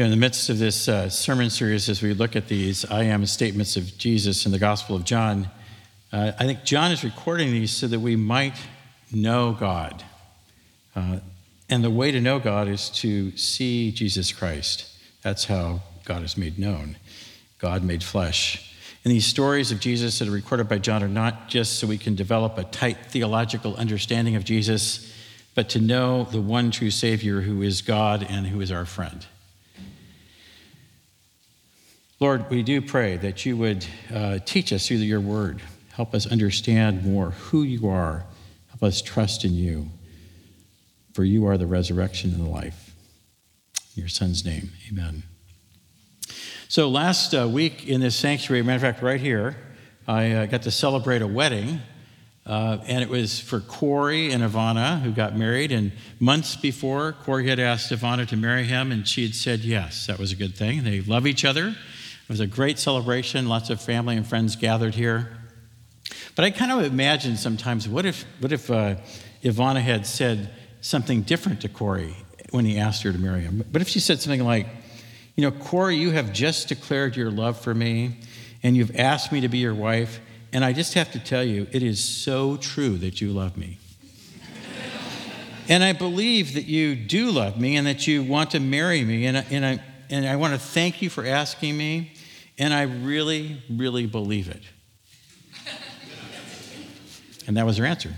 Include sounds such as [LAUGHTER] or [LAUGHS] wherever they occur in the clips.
You know, in the midst of this uh, sermon series, as we look at these I am statements of Jesus in the Gospel of John, uh, I think John is recording these so that we might know God. Uh, and the way to know God is to see Jesus Christ. That's how God is made known, God made flesh. And these stories of Jesus that are recorded by John are not just so we can develop a tight theological understanding of Jesus, but to know the one true Savior who is God and who is our friend. Lord, we do pray that you would uh, teach us through your word. Help us understand more who you are. Help us trust in you. For you are the resurrection and the life. In your son's name, amen. So, last uh, week in this sanctuary, matter of fact, right here, I uh, got to celebrate a wedding. Uh, and it was for Corey and Ivana, who got married. And months before, Corey had asked Ivana to marry him, and she had said yes. That was a good thing. They love each other. It was a great celebration. Lots of family and friends gathered here. But I kind of imagine sometimes what if, what if uh, Ivana had said something different to Corey when he asked her to marry him? What if she said something like, You know, Corey, you have just declared your love for me, and you've asked me to be your wife, and I just have to tell you, it is so true that you love me. and I believe that you do love me and that you want to marry me, and, and, I, and I want to thank you for asking me. And I really, really believe it. and that was her answer.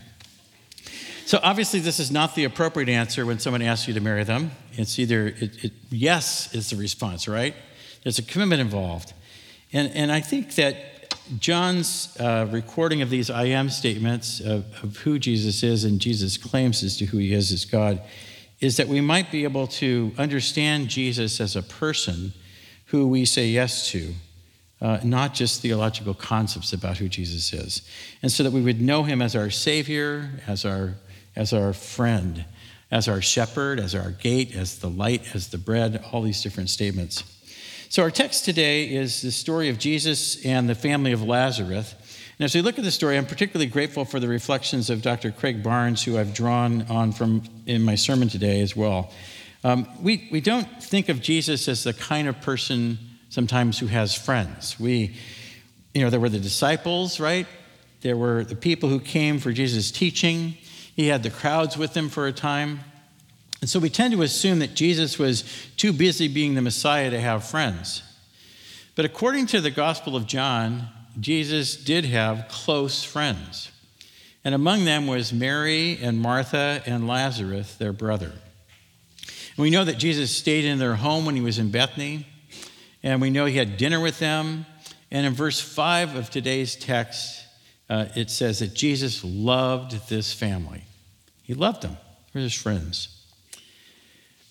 So obviously, this is not the appropriate answer when someone asks you to marry them. It's either it, it, yes is the response, right? There's a commitment involved. And, and I think that John's uh, recording of these I am statements of, of who Jesus is and Jesus' claims as to who he is as God is that we might be able to understand Jesus as a person who we say yes to uh, not just theological concepts about who Jesus is. And so that we would know him as our Savior, as our, as our friend, as our shepherd, as our gate, as the light, as the bread, all these different statements. So, our text today is the story of Jesus and the family of Lazarus. And as we look at the story, I'm particularly grateful for the reflections of Dr. Craig Barnes, who I've drawn on from in my sermon today as well. Um, we, we don't think of Jesus as the kind of person sometimes who has friends. We, you know, there were the disciples, right? There were the people who came for Jesus' teaching. He had the crowds with him for a time. And so we tend to assume that Jesus was too busy being the Messiah to have friends. But according to the Gospel of John, Jesus did have close friends. And among them was Mary and Martha and Lazarus, their brother. And we know that Jesus stayed in their home when he was in Bethany. And we know he had dinner with them. And in verse 5 of today's text, uh, it says that Jesus loved this family. He loved them, they were his friends.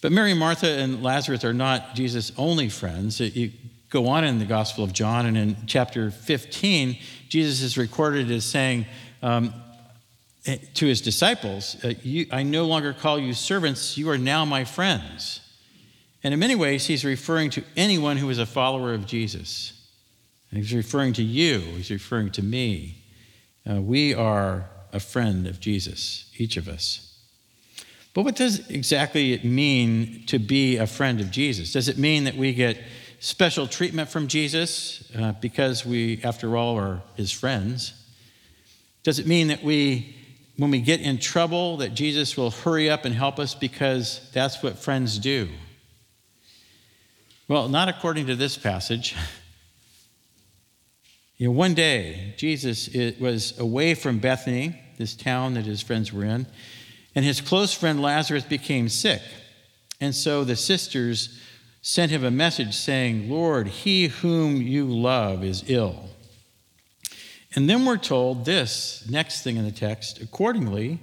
But Mary, Martha, and Lazarus are not Jesus' only friends. You go on in the Gospel of John, and in chapter 15, Jesus is recorded as saying um, eh, to his disciples, uh, I no longer call you servants, you are now my friends. And in many ways, he's referring to anyone who is a follower of Jesus. he's referring to you, he's referring to me. Uh, we are a friend of Jesus, each of us. But what does exactly it mean to be a friend of Jesus? Does it mean that we get special treatment from Jesus uh, because we, after all, are his friends? Does it mean that we, when we get in trouble, that Jesus will hurry up and help us because that's what friends do? Well, not according to this passage. [LAUGHS] You know, one day, Jesus was away from Bethany, this town that his friends were in, and his close friend Lazarus became sick. And so the sisters sent him a message saying, Lord, he whom you love is ill. And then we're told this next thing in the text accordingly,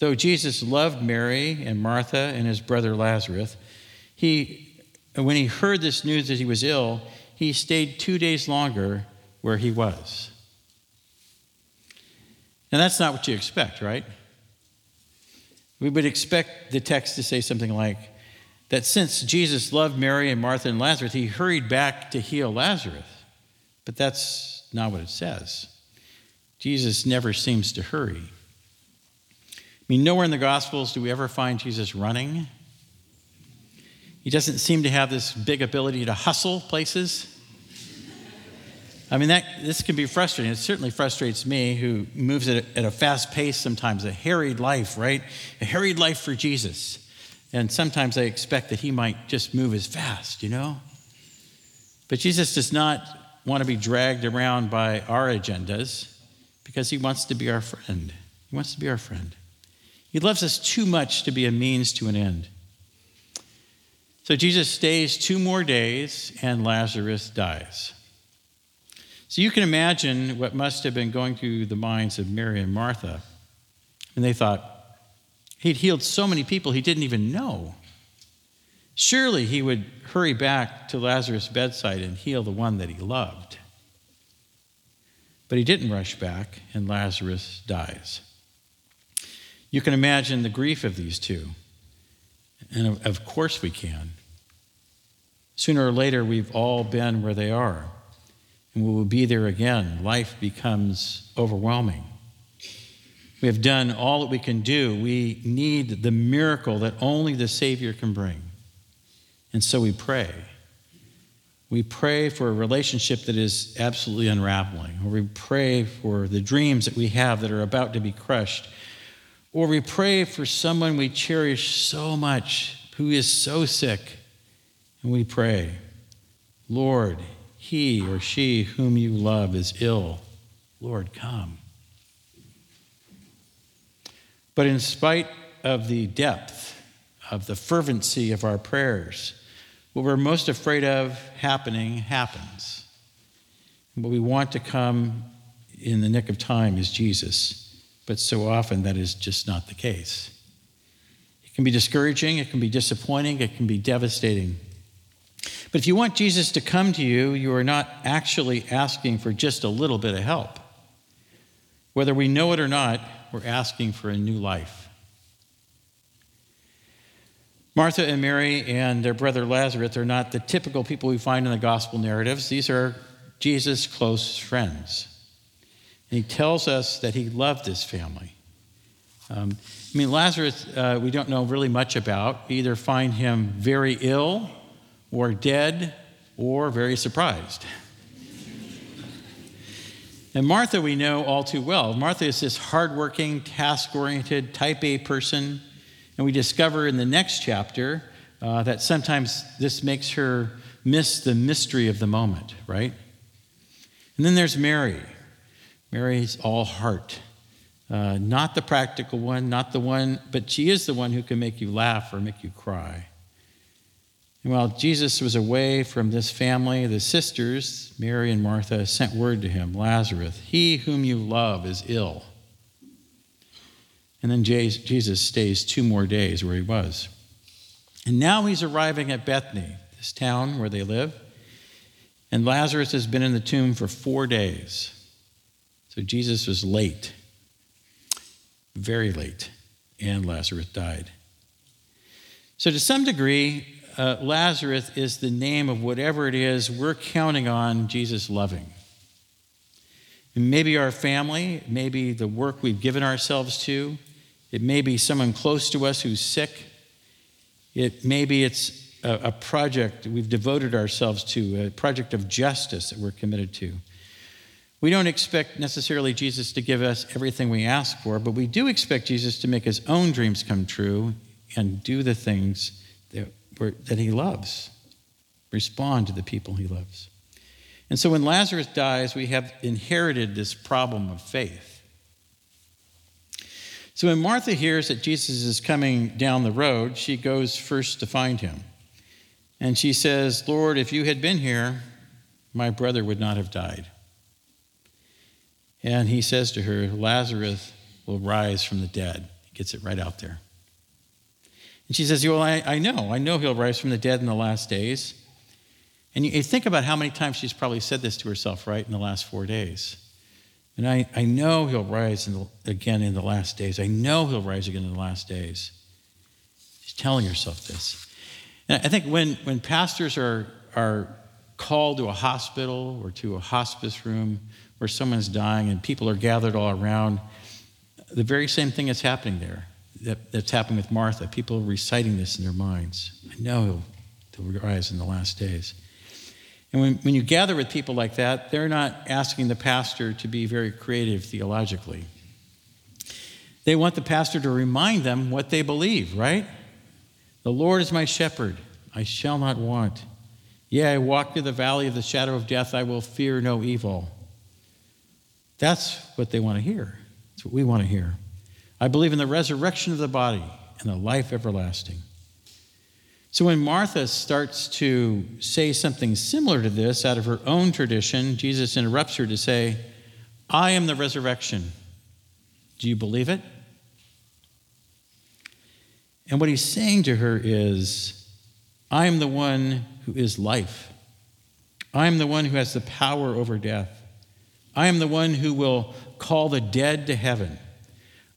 though Jesus loved Mary and Martha and his brother Lazarus, he and when he heard this news that he was ill, he stayed two days longer where he was. And that's not what you expect, right? We would expect the text to say something like that since Jesus loved Mary and Martha and Lazarus, he hurried back to heal Lazarus. But that's not what it says. Jesus never seems to hurry. I mean, nowhere in the Gospels do we ever find Jesus running He doesn't seem to have this big ability to hustle places. I mean, that, this can be frustrating. It certainly frustrates me, who moves at a, at a fast pace sometimes, a harried life, right? A harried life for Jesus. And sometimes I expect that he might just move as fast, you know? But Jesus does not want to be dragged around by our agendas because he wants to be our friend. He wants to be our friend. He loves us too much to be a means to an end. So Jesus stays two more days and Lazarus dies. So you can imagine what must have been going through the minds of Mary and Martha. And they thought, he'd healed so many people he didn't even know. Surely he would hurry back to Lazarus' bedside and heal the one that he loved. But he didn't rush back, and Lazarus dies. You can imagine the grief of these two. And of course we can. Sooner or later, we've all been where they are and we will be there again. Life becomes overwhelming. We have done all that we can do. We need the miracle that only the Savior can bring. And so we pray. We pray for a relationship that is absolutely unraveling, or we pray for the dreams that we have that are about to be crushed, or we pray for someone we cherish so much who is so sick, and we pray, Lord, he or she whom you love is ill. Lord, come. But in spite of the depth of the fervency of our prayers, what we're most afraid of happening happens. What we want to come in the nick of time is Jesus, but so often that is just not the case. It can be discouraging, it can be disappointing, it can be devastating. But if you want Jesus to come to you, you are not actually asking for just a little bit of help. Whether we know it or not, we're asking for a new life. Martha and Mary and their brother Lazarus are not the typical people we find in the gospel narratives. These are Jesus' close friends. And he tells us that he loved this family. Um, I mean, Lazarus, uh, we don't know really much about. We either find him very ill or dead or very surprised. And Martha, we know all too well. Martha is this hardworking, task oriented, type A person. And we discover in the next chapter uh, that sometimes this makes her miss the mystery of the moment, right? And then there's Mary. Mary's all heart. Uh, not the practical one, not the one, but she is the one who can make you laugh or make you cry. And while Jesus was away from this family, the sisters, Mary and Martha, sent word to him Lazarus, he whom you love, is ill. And then Jesus stays two more days where he was. And now he's arriving at Bethany, this town where they live. And Lazarus has been in the tomb for four days. So Jesus was late, very late, and Lazarus died. So, to some degree, uh, Lazarus is the name of whatever it is we're counting on Jesus loving. Maybe our family, maybe the work we've given ourselves to, it may be someone close to us who's sick. It maybe it's a, a project we've devoted ourselves to, a project of justice that we're committed to. We don't expect necessarily Jesus to give us everything we ask for, but we do expect Jesus to make his own dreams come true and do the things that he loves, respond to the people he loves. And so when Lazarus dies, we have inherited this problem of faith. So when Martha hears that Jesus is coming down the road, she goes first to find him. And she says, Lord, if you had been here, my brother would not have died. And he says to her, Lazarus will rise from the dead. He gets it right out there. And she says, Well, I, I know. I know he'll rise from the dead in the last days. And you, you think about how many times she's probably said this to herself, right, in the last four days. And I, I know he'll rise in the, again in the last days. I know he'll rise again in the last days. She's telling herself this. And I think when, when pastors are, are called to a hospital or to a hospice room where someone's dying and people are gathered all around, the very same thing is happening there that, that's happening with Martha. People reciting this in their minds. I know he'll, to rise in the last days. And when, when you gather with people like that, they're not asking the pastor to be very creative theologically. They want the pastor to remind them what they believe, right? The Lord is my shepherd, I shall not want. Yea, I walk through the valley of the shadow of death, I will fear no evil. That's what they want to hear. That's what we want to hear. I believe in the resurrection of the body and the life everlasting. So when Martha starts to say something similar to this out of her own tradition, Jesus interrupts her to say, I am the resurrection. Do you believe it? And what he's saying to her is, I am the one who is life. I am the one who has the power over death. I am the one who will call the dead to heaven.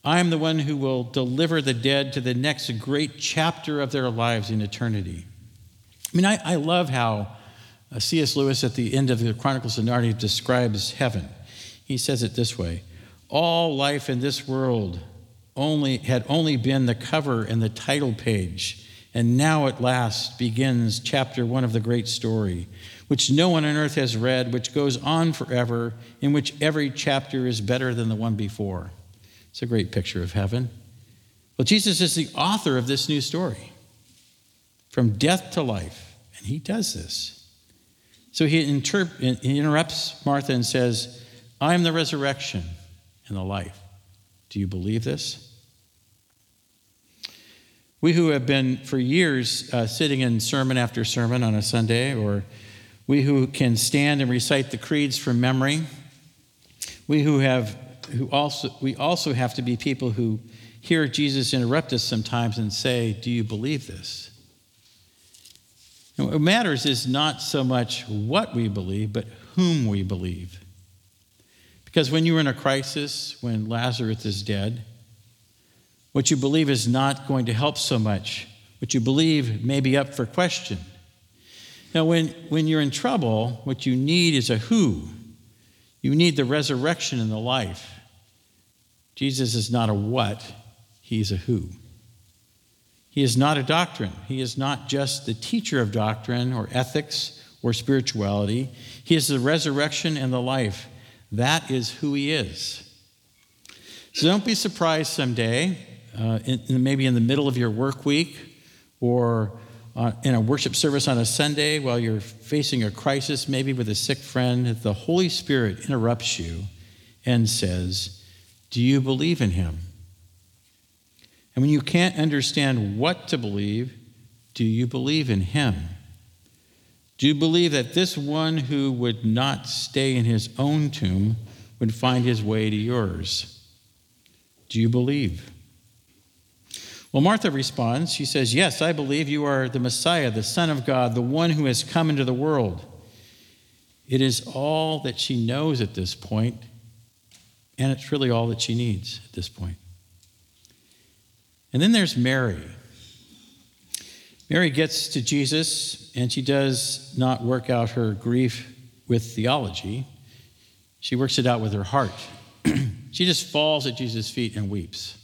I am the one who will deliver the dead to the next great chapter of their lives in eternity. I mean, I, I love how uh, C.S. Lewis at the end of the Chronicles of Narnia describes heaven. He says it this way All life in this world only, had only been the cover and the title page, and now at last begins chapter one of the great story, which no one on earth has read, which goes on forever, in which every chapter is better than the one before. It's a great picture of heaven. Well, Jesus is the author of this new story from death to life, and he does this. So he, interp- he interrupts Martha and says, I am the resurrection and the life. Do you believe this? We who have been for years uh, sitting in sermon after sermon on a Sunday, or we who can stand and recite the creeds from memory, we who have who also, we also have to be people who hear Jesus interrupt us sometimes and say, Do you believe this? And what matters is not so much what we believe, but whom we believe. Because when you're in a crisis, when Lazarus is dead, what you believe is not going to help so much. What you believe may be up for question. Now, when, when you're in trouble, what you need is a who. You need the resurrection and the life. Jesus is not a what, he's a who. He is not a doctrine. He is not just the teacher of doctrine or ethics or spirituality. He is the resurrection and the life. That is who he is. So don't be surprised someday, uh, in, maybe in the middle of your work week or uh, in a worship service on a Sunday while you're facing a crisis, maybe with a sick friend, that the Holy Spirit interrupts you and says, do you believe in him? And when you can't understand what to believe, do you believe in him? Do you believe that this one who would not stay in his own tomb would find his way to yours? Do you believe? Well, Martha responds. She says, Yes, I believe you are the Messiah, the Son of God, the one who has come into the world. It is all that she knows at this point and it's really all that she needs at this point. And then there's Mary. Mary gets to Jesus, and she does not work out her grief with theology. She works it out with her heart. [CLEARS THROAT] she just falls at Jesus' feet and weeps.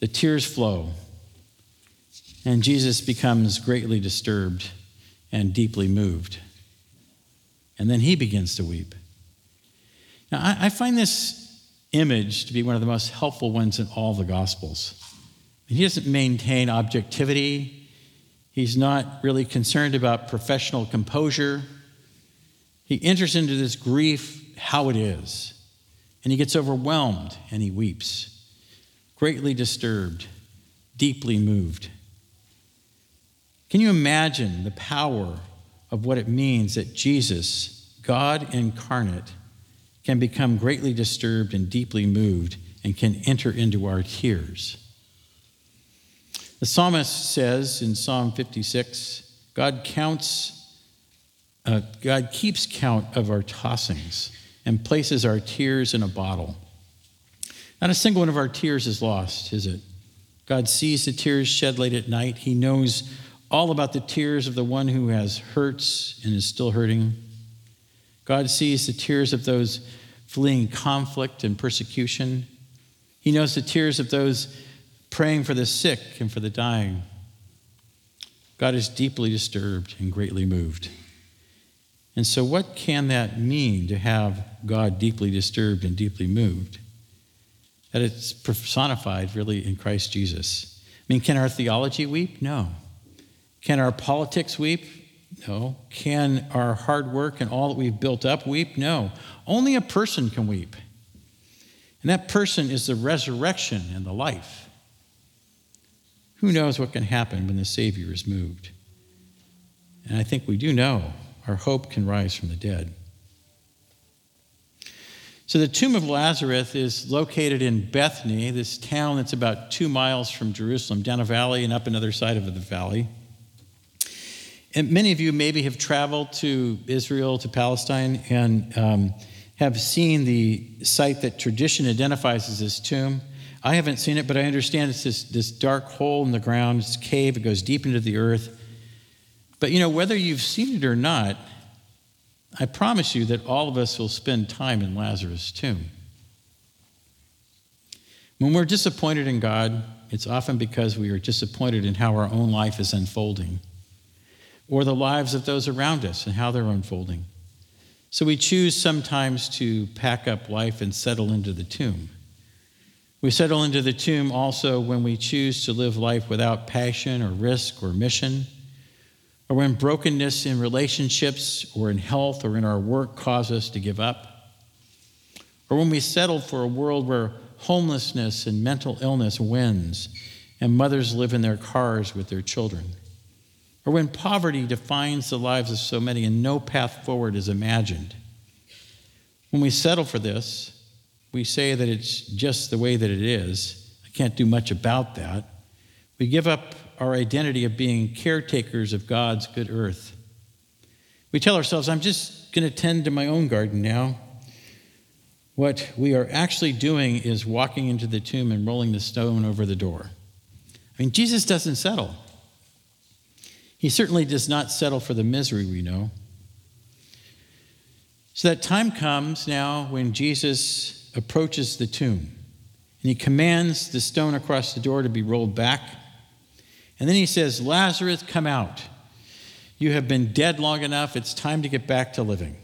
The tears flow, and Jesus becomes greatly disturbed and deeply moved. And then he begins to weep. Now, I, I find this image to be one of the most helpful ones in all the Gospels. He doesn't maintain objectivity. He's not really concerned about professional composure. He enters into this grief how it is, and he gets overwhelmed and he weeps, greatly disturbed, deeply moved. Can you imagine the power of what it means that Jesus, God incarnate, can become greatly disturbed and deeply moved and can enter into our tears. The psalmist says in Psalm 56 God counts, uh, God keeps count of our tossings and places our tears in a bottle. Not a single one of our tears is lost, is it? God sees the tears shed late at night. He knows all about the tears of the one who has hurts and is still hurting. God sees the tears of those fleeing conflict and persecution. He knows the tears of those praying for the sick and for the dying. God is deeply disturbed and greatly moved. And so, what can that mean to have God deeply disturbed and deeply moved? That it's personified really in Christ Jesus. I mean, can our theology weep? No. Can our politics weep? No. Can our hard work and all that we've built up weep? No. Only a person can weep. And that person is the resurrection and the life. Who knows what can happen when the Savior is moved? And I think we do know our hope can rise from the dead. So, the tomb of Lazarus is located in Bethany, this town that's about two miles from Jerusalem, down a valley and up another side of the valley. And many of you maybe have traveled to Israel, to Palestine, and um, have seen the site that tradition identifies as this tomb. I haven't seen it, but I understand it's this, this dark hole in the ground, it's a cave, it goes deep into the earth. But you know, whether you've seen it or not, I promise you that all of us will spend time in Lazarus' tomb. When we're disappointed in God, it's often because we are disappointed in how our own life is unfolding, or the lives of those around us and how they're unfolding. So we choose sometimes to pack up life and settle into the tomb. We settle into the tomb also when we choose to live life without passion or risk or mission, or when brokenness in relationships or in health or in our work cause us to give up, or when we settle for a world where homelessness and mental illness wins and mothers live in their cars with their children or when poverty defines the lives of so many and no path forward is imagined. When we settle for this, we say that it's just the way that it is. I can't do much about that. We give up our identity of being caretakers of God's good earth. We tell ourselves, I'm just going to tend to my own garden now. What we are actually doing is walking into the tomb and rolling the stone over the door. I mean, Jesus doesn't settle. He certainly does not settle for the misery we know. So that time comes now when Jesus approaches the tomb and he commands the stone across the door to be rolled back. And then he says, Lazarus, come out. You have been dead long enough. It's time to get back to living.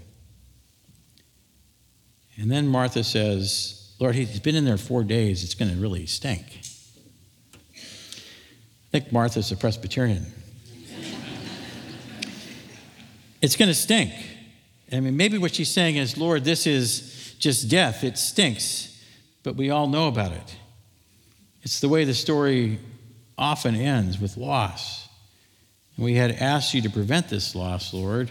And then Martha says, Lord, he's been in there four days. It's going to really stink. I think Martha's a Presbyterian it's going to stink. I mean, maybe what she's saying is, Lord, this is just death. It stinks, but we all know about it. It's the way the story often ends with loss. And we had asked you to prevent this loss, Lord.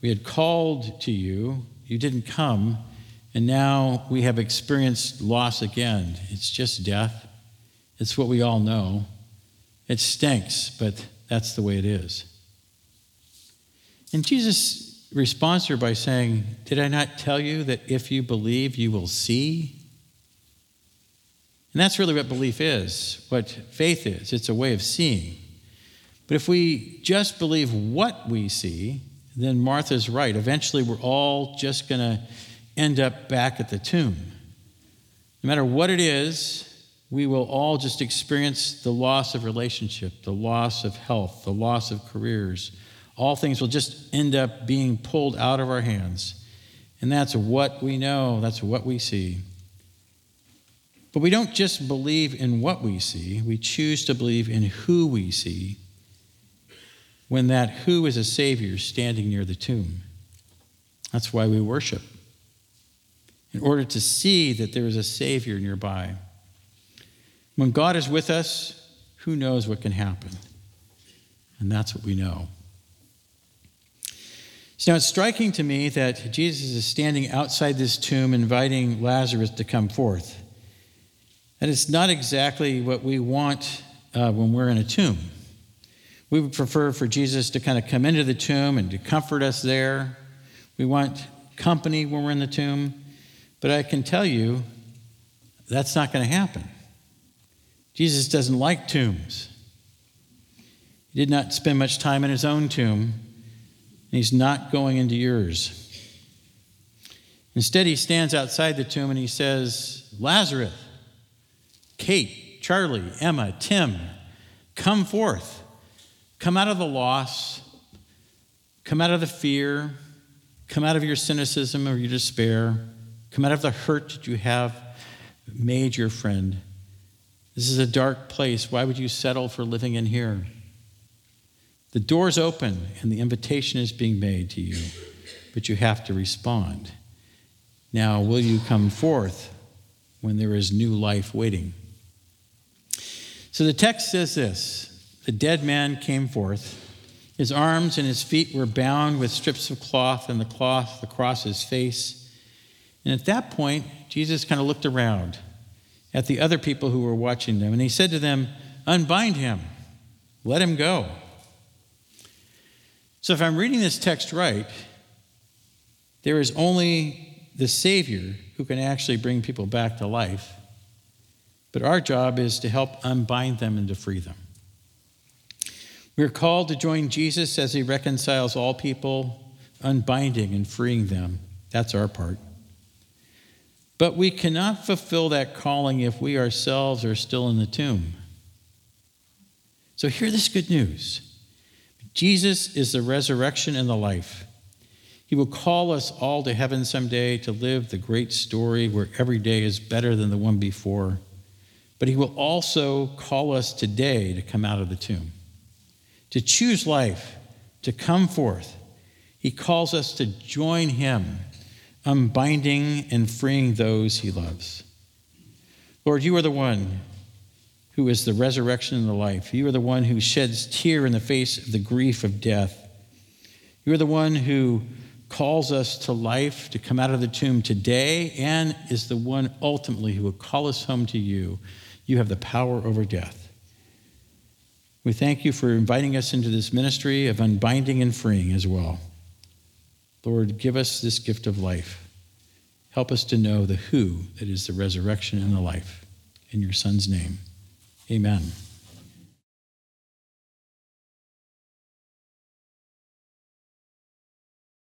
We had called to you, you didn't come, and now we have experienced loss again. It's just death. It's what we all know. It stinks, but that's the way it is. And Jesus responds to her by saying, Did I not tell you that if you believe, you will see? And that's really what belief is, what faith is. It's a way of seeing. But if we just believe what we see, then Martha's right. Eventually, we're all just going to end up back at the tomb. No matter what it is, we will all just experience the loss of relationship, the loss of health, the loss of careers, all things will just end up being pulled out of our hands. And that's what we know, that's what we see. But we don't just believe in what we see, we choose to believe in who we see when that who is a Savior standing near the tomb. That's why we worship, in order to see that there is a Savior nearby. When God is with us, who knows what can happen? And that's what we know. So now it's striking to me that Jesus is standing outside this tomb inviting Lazarus to come forth. And it's not exactly what we want uh, when we're in a tomb. We would prefer for Jesus to kind of come into the tomb and to comfort us there. We want company when we're in the tomb. But I can tell you, that's not going to happen. Jesus doesn't like tombs. He did not spend much time in his own tomb he's not going into yours. Instead, he stands outside the tomb and he says, Lazarus, Kate, Charlie, Emma, Tim, come forth. Come out of the loss, come out of the fear, come out of your cynicism or your despair, come out of the hurt that you have made your friend. This is a dark place. Why would you settle for living in here? The door's open and the invitation is being made to you, but you have to respond. Now, will you come forth when there is new life waiting? So the text says this The dead man came forth. His arms and his feet were bound with strips of cloth, and the cloth across his face. And at that point, Jesus kind of looked around at the other people who were watching them, and he said to them, Unbind him, let him go. So if I'm reading this text right, there is only the Savior who can actually bring people back to life. But our job is to help unbind them and to free them. We're called to join Jesus as he reconciles all people, unbinding and freeing them. That's our part. But we cannot fulfill that calling if we ourselves are still in the tomb. So hear this good news Jesus is the resurrection and the life. He will call us all to heaven someday to live the great story where every day is better than the one before. But He will also call us today to come out of the tomb, to choose life, to come forth. He calls us to join Him unbinding and freeing those he loves. Lord, you are the one who is the resurrection and the life. You are the one who sheds tear in the face of the grief of death. You are the one who calls us to life, to come out of the tomb today, and is the one ultimately who will call us home to you. You have the power over death. We thank you for inviting us into this ministry of unbinding and freeing as well. Lord, give us this gift of life. Help us to know the who that is the resurrection and the life. In your Son's name, amen.